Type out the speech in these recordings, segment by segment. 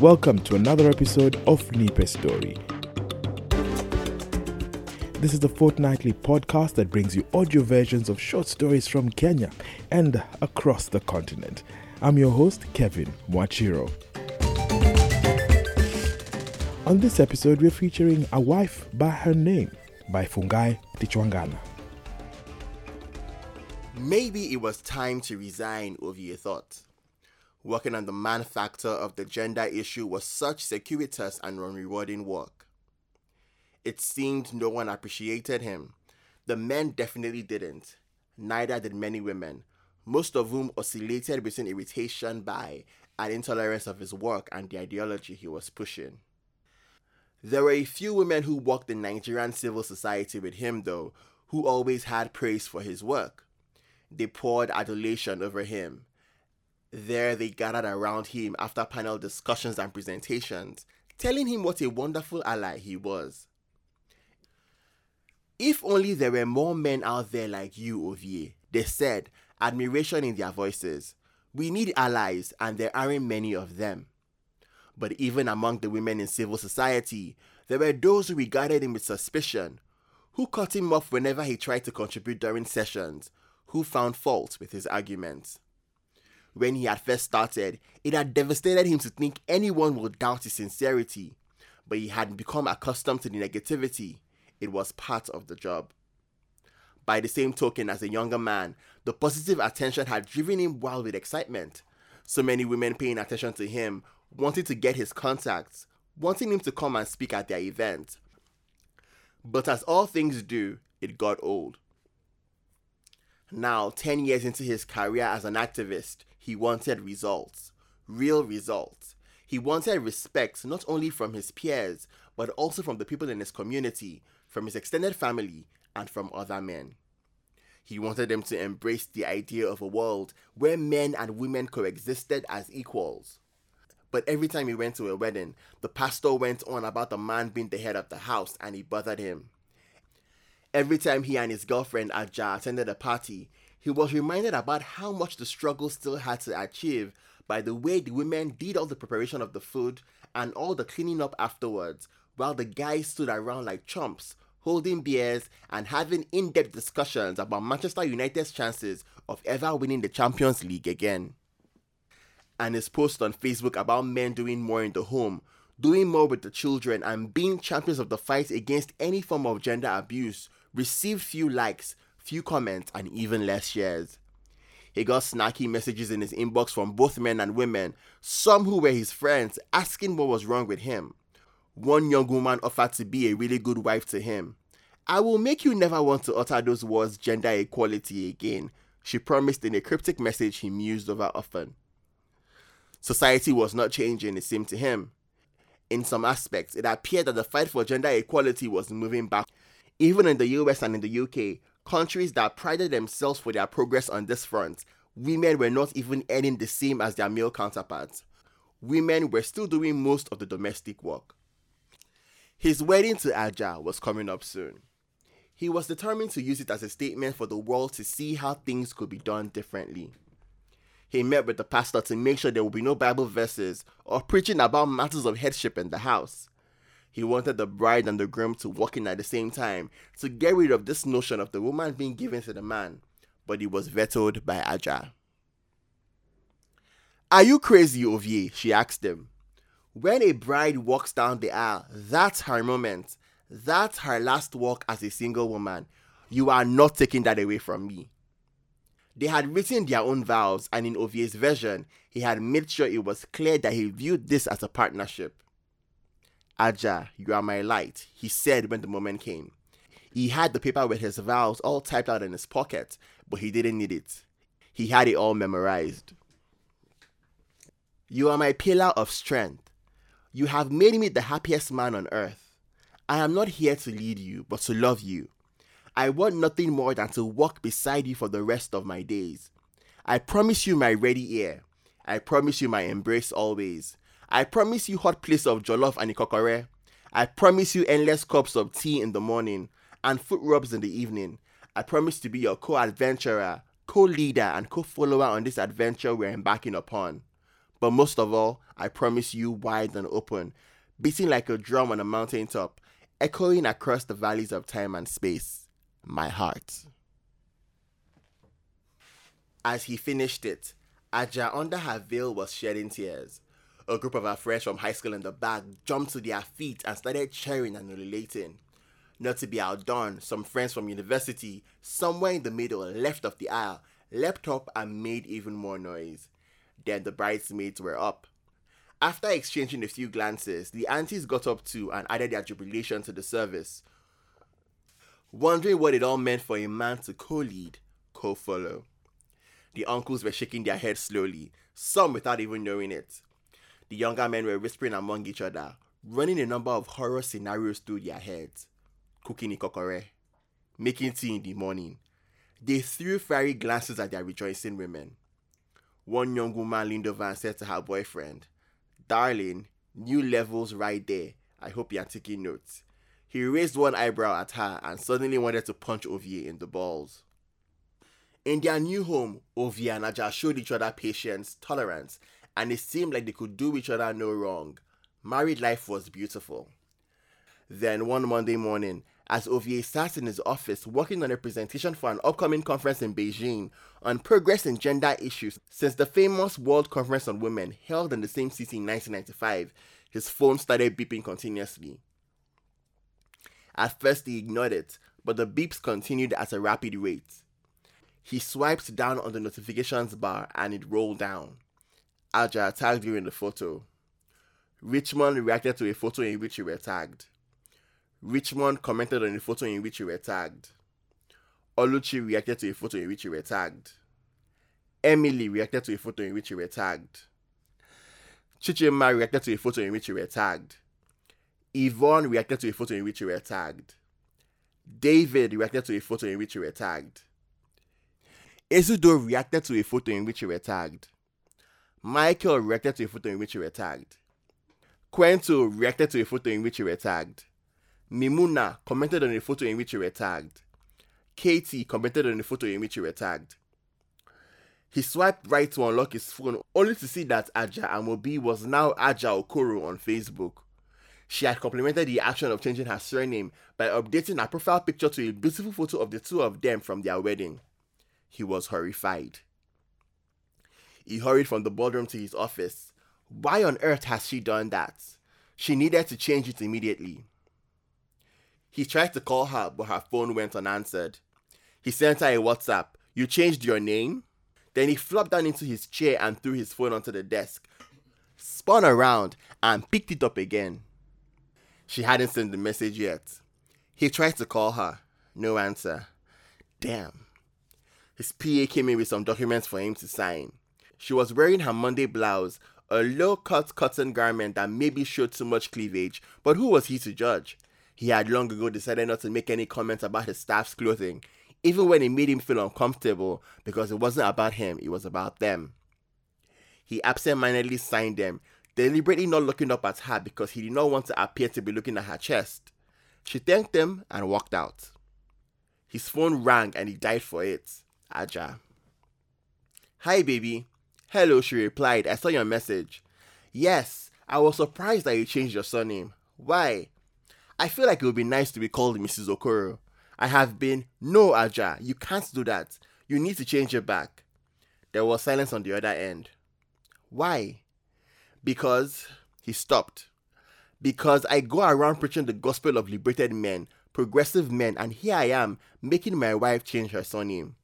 Welcome to another episode of Nipe Story. This is the fortnightly podcast that brings you audio versions of short stories from Kenya and across the continent. I'm your host, Kevin Mwachiro. On this episode, we're featuring A Wife by Her Name by Fungai Tichawangana. Maybe it was time to resign, Ovie thought. Working on the man factor of the gender issue was such circuitous and unrewarding work. It seemed no one appreciated him. The men definitely didn't. Neither did many women, most of whom oscillated between irritation by and intolerance of his work and the ideology he was pushing. There were a few women who worked in Nigerian civil society with him, though, who always had praise for his work. They poured adulation over him. There they gathered around him after panel discussions and presentations, telling him what a wonderful ally he was. If only there were more men out there like you, Ovie, they said, admiration in their voices. We need allies, and there aren't many of them. But even among the women in civil society, there were those who regarded him with suspicion, who cut him off whenever he tried to contribute during sessions, who found fault with his arguments. When he had first started, it had devastated him to think anyone would doubt his sincerity, but he had become accustomed to the negativity. It was part of the job. By the same token, as a younger man, the positive attention had driven him wild with excitement. So many women paying attention to him wanting to get his contacts, wanting him to come and speak at their event. But as all things do, it got old. Now, 10 years into his career as an activist, he wanted results, real results. He wanted respect not only from his peers, but also from the people in his community, from his extended family, and from other men. He wanted them to embrace the idea of a world where men and women coexisted as equals. But every time he went to a wedding, the pastor went on about the man being the head of the house and he bothered him. Every time he and his girlfriend Aja attended a party, he was reminded about how much the struggle still had to achieve by the way the women did all the preparation of the food and all the cleaning up afterwards, while the guys stood around like chumps, holding beers and having in depth discussions about Manchester United's chances of ever winning the Champions League again. And his post on Facebook about men doing more in the home, doing more with the children, and being champions of the fight against any form of gender abuse received few likes, few comments, and even less shares. He got snacky messages in his inbox from both men and women, some who were his friends, asking what was wrong with him. One young woman offered to be a really good wife to him. I will make you never want to utter those words gender equality again, she promised in a cryptic message he mused over often. Society was not changing, it seemed to him. In some aspects, it appeared that the fight for gender equality was moving back. Even in the US and in the UK, countries that prided themselves for their progress on this front, women were not even earning the same as their male counterparts. Women were still doing most of the domestic work. His wedding to Aja was coming up soon. He was determined to use it as a statement for the world to see how things could be done differently he met with the pastor to make sure there would be no Bible verses or preaching about matters of headship in the house. He wanted the bride and the groom to walk in at the same time to get rid of this notion of the woman being given to the man, but he was vetoed by Aja. Are you crazy, Ovie? she asked him. When a bride walks down the aisle, that's her moment. That's her last walk as a single woman. You are not taking that away from me. They had written their own vows, and in Ovie's version, he had made sure it was clear that he viewed this as a partnership. Aja, you are my light, he said when the moment came. He had the paper with his vows all typed out in his pocket, but he didn't need it. He had it all memorized. You are my pillar of strength. You have made me the happiest man on earth. I am not here to lead you, but to love you. I want nothing more than to walk beside you for the rest of my days. I promise you my ready ear. I promise you my embrace always. I promise you hot plates of jollof and ikokore. I promise you endless cups of tea in the morning and foot rubs in the evening. I promise to be your co-adventurer, co-leader, and co-follower on this adventure we're embarking upon. But most of all, I promise you wide and open, beating like a drum on a mountaintop, echoing across the valleys of time and space, my heart. As he finished it, Aja under her veil was shedding tears. A group of our friends from high school in the back jumped to their feet and started cheering and relating. Not to be outdone, some friends from university, somewhere in the middle, left of the aisle, leapt up and made even more noise. Then the bridesmaids were up. After exchanging a few glances, the aunties got up too and added their jubilation to the service. Wondering what it all meant for a man to co lead, co follow. The uncles were shaking their heads slowly, some without even knowing it. The younger men were whispering among each other, running a number of horror scenarios through their heads. Cooking ikokore, making tea in the morning. They threw fiery glances at their rejoicing women. One young woman leaned over and said to her boyfriend, Darling, new levels right there. I hope you're taking notes. He raised one eyebrow at her and suddenly wanted to punch Ovie in the balls. In their new home, Ovie and Aja showed each other patience, tolerance, and it seemed like they could do each other no wrong. Married life was beautiful. Then one Monday morning, as Ovie sat in his office working on a presentation for an upcoming conference in Beijing on progress in gender issues since the famous World Conference on Women held in the same city in 1995, his phone started beeping continuously. At first, he ignored it, but the beeps continued at a rapid rate. He swiped down on the notifications bar and it rolled down. Aja tagged you in the photo. Richmond reacted to a photo in which you were tagged. Richmond commented on a photo in which you were tagged. Oluchi reacted to a photo in which you were tagged. Emily reacted to a photo in which you were tagged. Chichima reacted to a photo in which you were tagged. Yvonne reacted to a photo in which you were tagged. David reacted to a photo in which you were tagged. Ezudo reacted to a photo in which you were tagged. Michael reacted to a photo in which you were tagged. Quento reacted to a photo in which you were tagged. Mimuna commented on a photo in which you were tagged. Katie commented on a photo in which you were tagged. He swiped right to unlock his phone only to see that Aja Amobi was now Aja Okoro on Facebook. She had complimented the action of changing her surname by updating her profile picture to a beautiful photo of the two of them from their wedding. He was horrified. He hurried from the boardroom to his office. Why on earth has she done that? She needed to change it immediately. He tried to call her, but her phone went unanswered. He sent her a WhatsApp. You changed your name? Then he flopped down into his chair and threw his phone onto the desk, spun around, and picked it up again. She hadn't sent the message yet. He tried to call her. No answer. Damn. His PA came in with some documents for him to sign. She was wearing her Monday blouse, a low cut cotton garment that maybe showed too much cleavage, but who was he to judge? He had long ago decided not to make any comments about his staff's clothing, even when it made him feel uncomfortable because it wasn't about him, it was about them. He absent mindedly signed them, deliberately not looking up at her because he did not want to appear to be looking at her chest. She thanked him and walked out. His phone rang and he died for it. Aja. Hi, baby. Hello, she replied. I saw your message. Yes, I was surprised that you changed your surname. Why? I feel like it would be nice to be called Mrs. Okoro. I have been. No, Aja, you can't do that. You need to change it back. There was silence on the other end. Why? Because he stopped. Because I go around preaching the gospel of liberated men, progressive men, and here I am making my wife change her surname.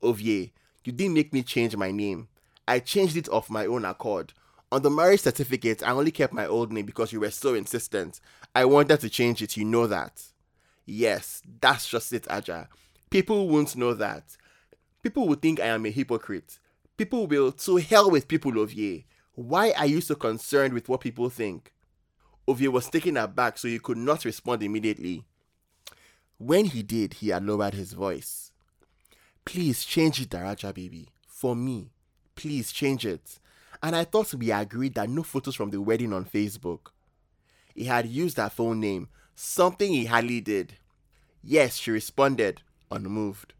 Ovie, you didn't make me change my name. I changed it of my own accord. On the marriage certificate, I only kept my old name because you were so insistent. I wanted to change it, you know that. Yes, that's just it, Aja. People won't know that. People will think I am a hypocrite. People will, to hell with people, Ovie. Why are you so concerned with what people think? Ovie was taken aback, so he could not respond immediately. When he did, he had lowered his voice. Please change it, Daraja baby. For me. Please change it. And I thought we agreed that no photos from the wedding on Facebook. He had used her phone name, something he hardly did. Yes, she responded, unmoved.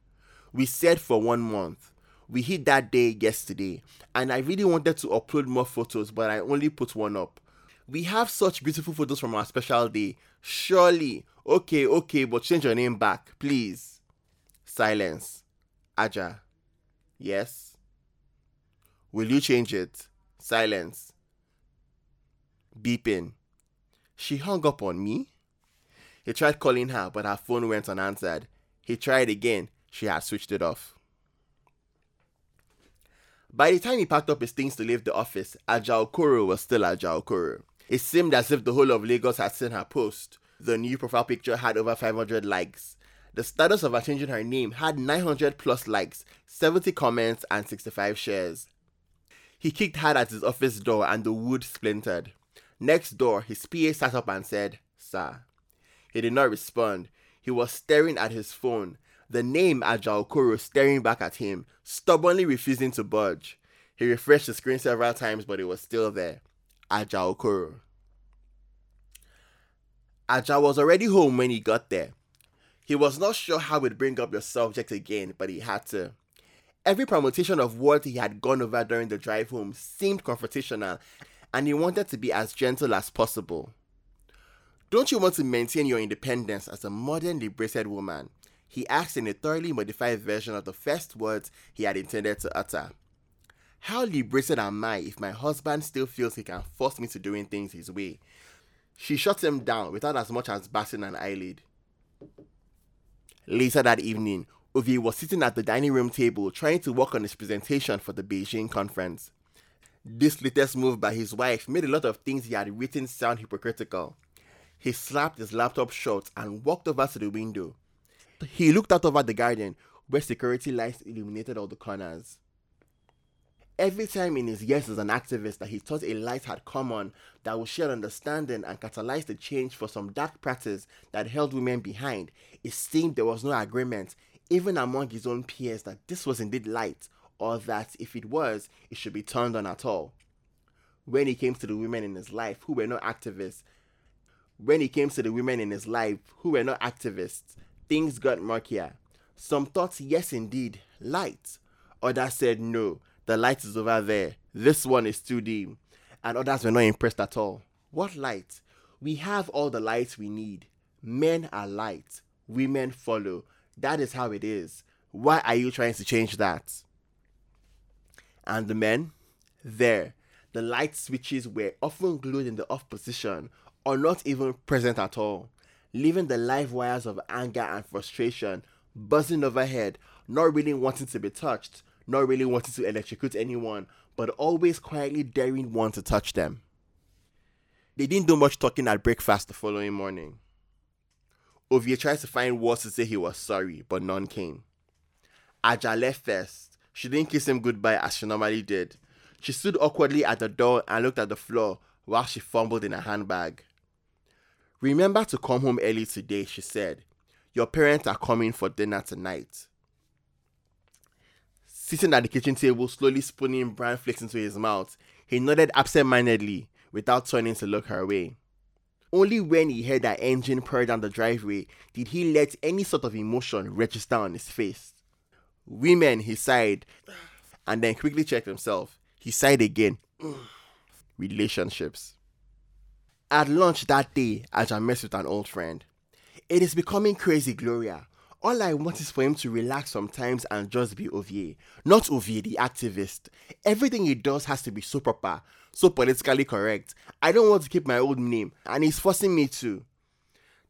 We said for one month. We hit that day yesterday, and I really wanted to upload more photos, but I only put one up. We have such beautiful photos from our special day. Surely, okay, okay, but change your name back, please. Silence. Aja. Yes. Will you change it? Silence. Beeping. She hung up on me. He tried calling her, but her phone went unanswered. He tried again. She had switched it off. By the time he packed up his things to leave the office, Aja Okoro was still Aja Okoro. It seemed as if the whole of Lagos had seen her post. The new profile picture had over 500 likes. The status of her changing her name had 900 plus likes, 70 comments, and 65 shares. He kicked hard at his office door and the wood splintered. Next door, his PA sat up and said, Sir. He did not respond. He was staring at his phone, the name Aja Okoro staring back at him, stubbornly refusing to budge. He refreshed the screen several times, but it was still there. Aja Okoro. Aja was already home when he got there. He was not sure how he'd bring up the subject again, but he had to. Every permutation of words he had gone over during the drive home seemed confrontational, and he wanted to be as gentle as possible. Don't you want to maintain your independence as a modern liberated woman? He asked in a thoroughly modified version of the first words he had intended to utter. How liberated am I if my husband still feels he can force me to doing things his way? She shut him down without as much as batting an eyelid. Later that evening, Ovie was sitting at the dining room table trying to work on his presentation for the Beijing conference. This latest move by his wife made a lot of things he had written sound hypocritical. He slapped his laptop shut and walked over to the window. He looked out over the garden where security lights illuminated all the corners. Every time in his years as an activist that he thought a light had come on that would share understanding and catalyze the change for some dark practice that held women behind, it seemed there was no agreement, even among his own peers, that this was indeed light, or that if it was, it should be turned on at all. When he came to the women in his life who were not activists, when he came to the women in his life who were not activists, things got murkier. Some thought, yes, indeed, light. Others said, no, the light is over there. This one is too dim. And others were not impressed at all. What light? We have all the lights we need. Men are light, women follow. That is how it is. Why are you trying to change that? And the men? There. The light switches were often glued in the off position or not even present at all, leaving the live wires of anger and frustration buzzing overhead, not really wanting to be touched, not really wanting to electrocute anyone, but always quietly daring one to touch them. They didn't do much talking at breakfast the following morning. Ovie tried to find words to say he was sorry, but none came. Aja left first. She didn't kiss him goodbye as she normally did. She stood awkwardly at the door and looked at the floor while she fumbled in her handbag. Remember to come home early today, she said. Your parents are coming for dinner tonight sitting at the kitchen table, slowly spooning bran flakes into his mouth. He nodded absent-mindedly, without turning to look her way. Only when he heard that engine purr down the driveway did he let any sort of emotion register on his face. Women, he sighed, and then quickly checked himself. He sighed again. Relationships. At lunch that day, I met with an old friend, it is becoming crazy, Gloria. All I want is for him to relax sometimes and just be Ovie. Not Ovie, the activist. Everything he does has to be so proper, so politically correct. I don't want to keep my old name, and he's forcing me to.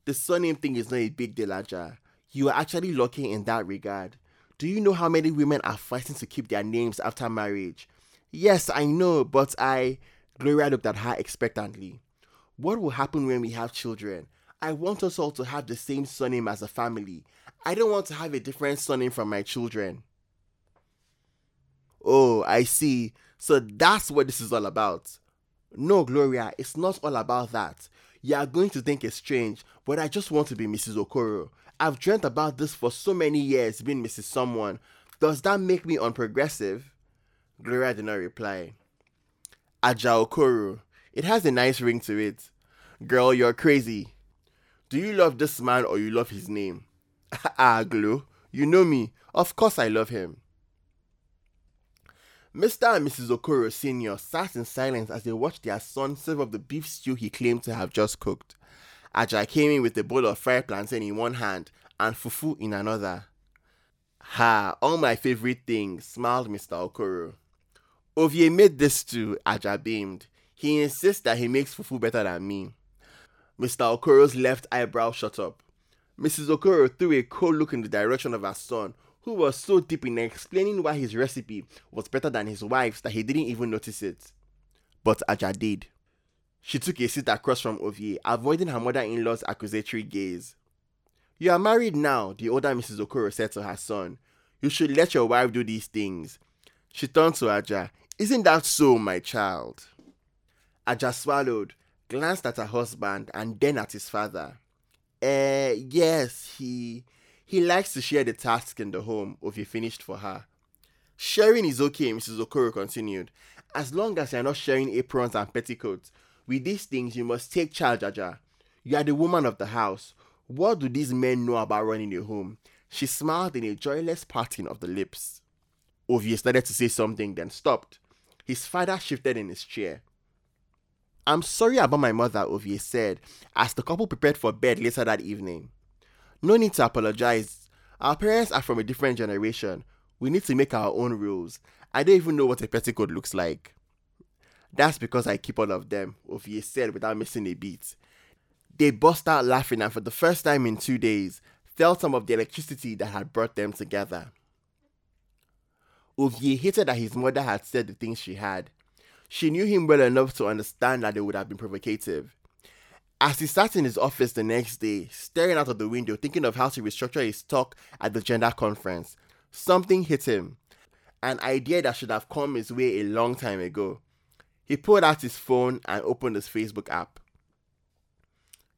The surname thing is not a big deal, Aja. You are actually lucky in that regard. Do you know how many women are fighting to keep their names after marriage? Yes, I know, but I. Gloria looked at her expectantly. What will happen when we have children? I want us all to have the same surname as a family. I don't want to have a different surname from my children. Oh, I see. So that's what this is all about. No, Gloria, it's not all about that. You are going to think it's strange, but I just want to be Mrs. Okoro. I've dreamt about this for so many years, being Mrs. Someone. Does that make me unprogressive? Gloria did not reply. Aja Okoro. It has a nice ring to it. Girl, you're crazy. Do you love this man or you love his name? ah, Glo, you know me. Of course I love him. Mr. and Mrs. Okoro Sr. sat in silence as they watched their son serve up the beef stew he claimed to have just cooked. Ajah came in with a bowl of fried plantain in one hand and fufu in another. Ha, all my favorite things, smiled Mr. Okoro. Ovie made this stew, Ajah beamed. He insists that he makes fufu better than me. Mr. Okoro's left eyebrow shot up. Mrs. Okoro threw a cold look in the direction of her son, who was so deep in explaining why his recipe was better than his wife's that he didn't even notice it. But Ajah did. She took a seat across from Ovie, avoiding her mother in law's accusatory gaze. You are married now, the older Mrs. Okoro said to her son. You should let your wife do these things. She turned to Ajah. Isn't that so, my child? Ajah swallowed, glanced at her husband, and then at his father. Uh, yes, he he likes to share the tasks in the home, if Ovie finished for her. Sharing is okay, Mrs. Okoro continued, as long as you're not sharing aprons and petticoats. With these things, you must take charge, Ajah. You are the woman of the house. What do these men know about running a home? She smiled in a joyless parting of the lips. Ovie started to say something, then stopped. His father shifted in his chair. I'm sorry about my mother, Ovie said, as the couple prepared for bed later that evening. No need to apologize. Our parents are from a different generation. We need to make our own rules. I don't even know what a petticoat looks like. That's because I keep all of them, Ovie said without missing a beat. They burst out laughing and for the first time in two days, felt some of the electricity that had brought them together. Ovie hated that his mother had said the things she had. She knew him well enough to understand that they would have been provocative. As he sat in his office the next day, staring out of the window, thinking of how to restructure his talk at the gender conference, something hit him. An idea that should have come his way a long time ago. He pulled out his phone and opened his Facebook app.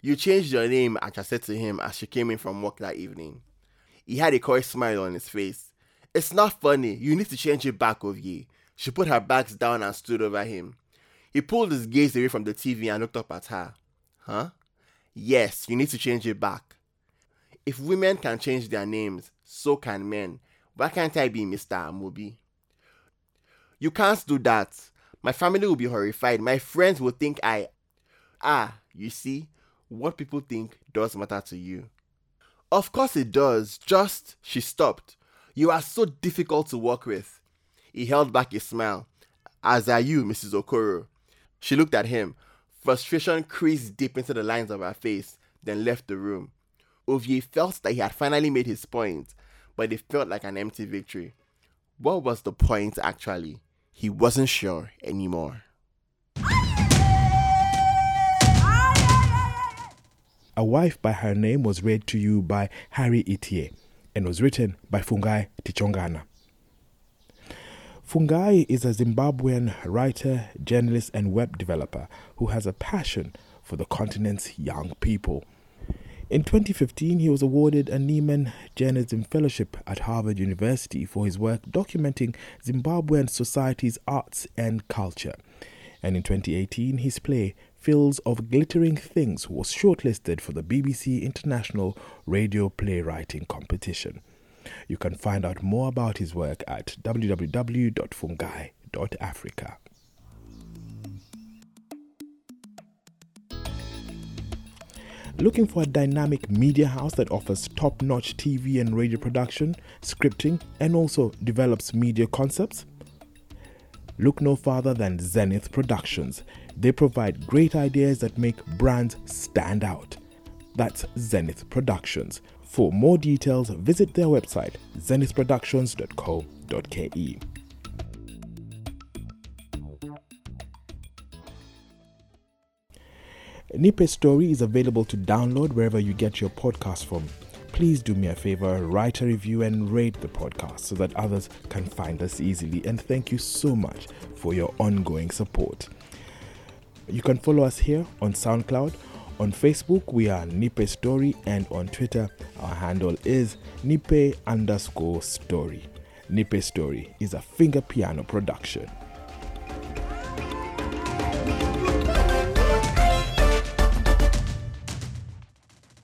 You changed your name, Ajah said to him as she came in from work that evening. He had a coy smile on his face. It's not funny. You need to change it back, Ovie. She put her bags down and stood over him. He pulled his gaze away from the TV and looked up at her. Huh? Yes, you need to change it back. If women can change their names, so can men. Why can't I be Mr. Amobi? You can't do that. My family will be horrified. My friends will think I. Ah, you see, what people think does matter to you. Of course it does. Just, she stopped. You are so difficult to work with. He held back a smile. As are you, Mrs. Okoro. She looked at him. Frustration creased deep into the lines of her face, then left the room. Ovie felt that he had finally made his point, but it felt like an empty victory. What was the point actually? He wasn't sure anymore. A Wife by Her Name was read to you by Harry Itie and was written by Fungai Tichawangana. Fungai is a Zimbabwean writer, journalist, and web developer who has a passion for the continent's young people. In 2015, he was awarded a Nieman Journalism Fellowship at Harvard University for his work documenting Zimbabwean society's arts and culture. And in 2018, his play, Fields of Glittering Things, was shortlisted for the BBC International Radio Playwriting Competition. You can find out more about his work at www.fungai.africa. Looking for a dynamic media house that offers top notch TV and radio production, scripting, and also develops media concepts? Look no farther than Zenith Productions. They provide great ideas that make brands stand out. That's Zenith Productions. For more details, visit their website zenithproductions.co.ke. Nipe's story is available to download wherever you get your podcast from. Please do me a favor, write a review and rate the podcast so that others can find us easily. And thank you so much for your ongoing support. You can follow us here on SoundCloud. On Facebook, we are Nipe Story, and on Twitter, our handle is Nipe underscore story. Nipe Story is a finger piano production.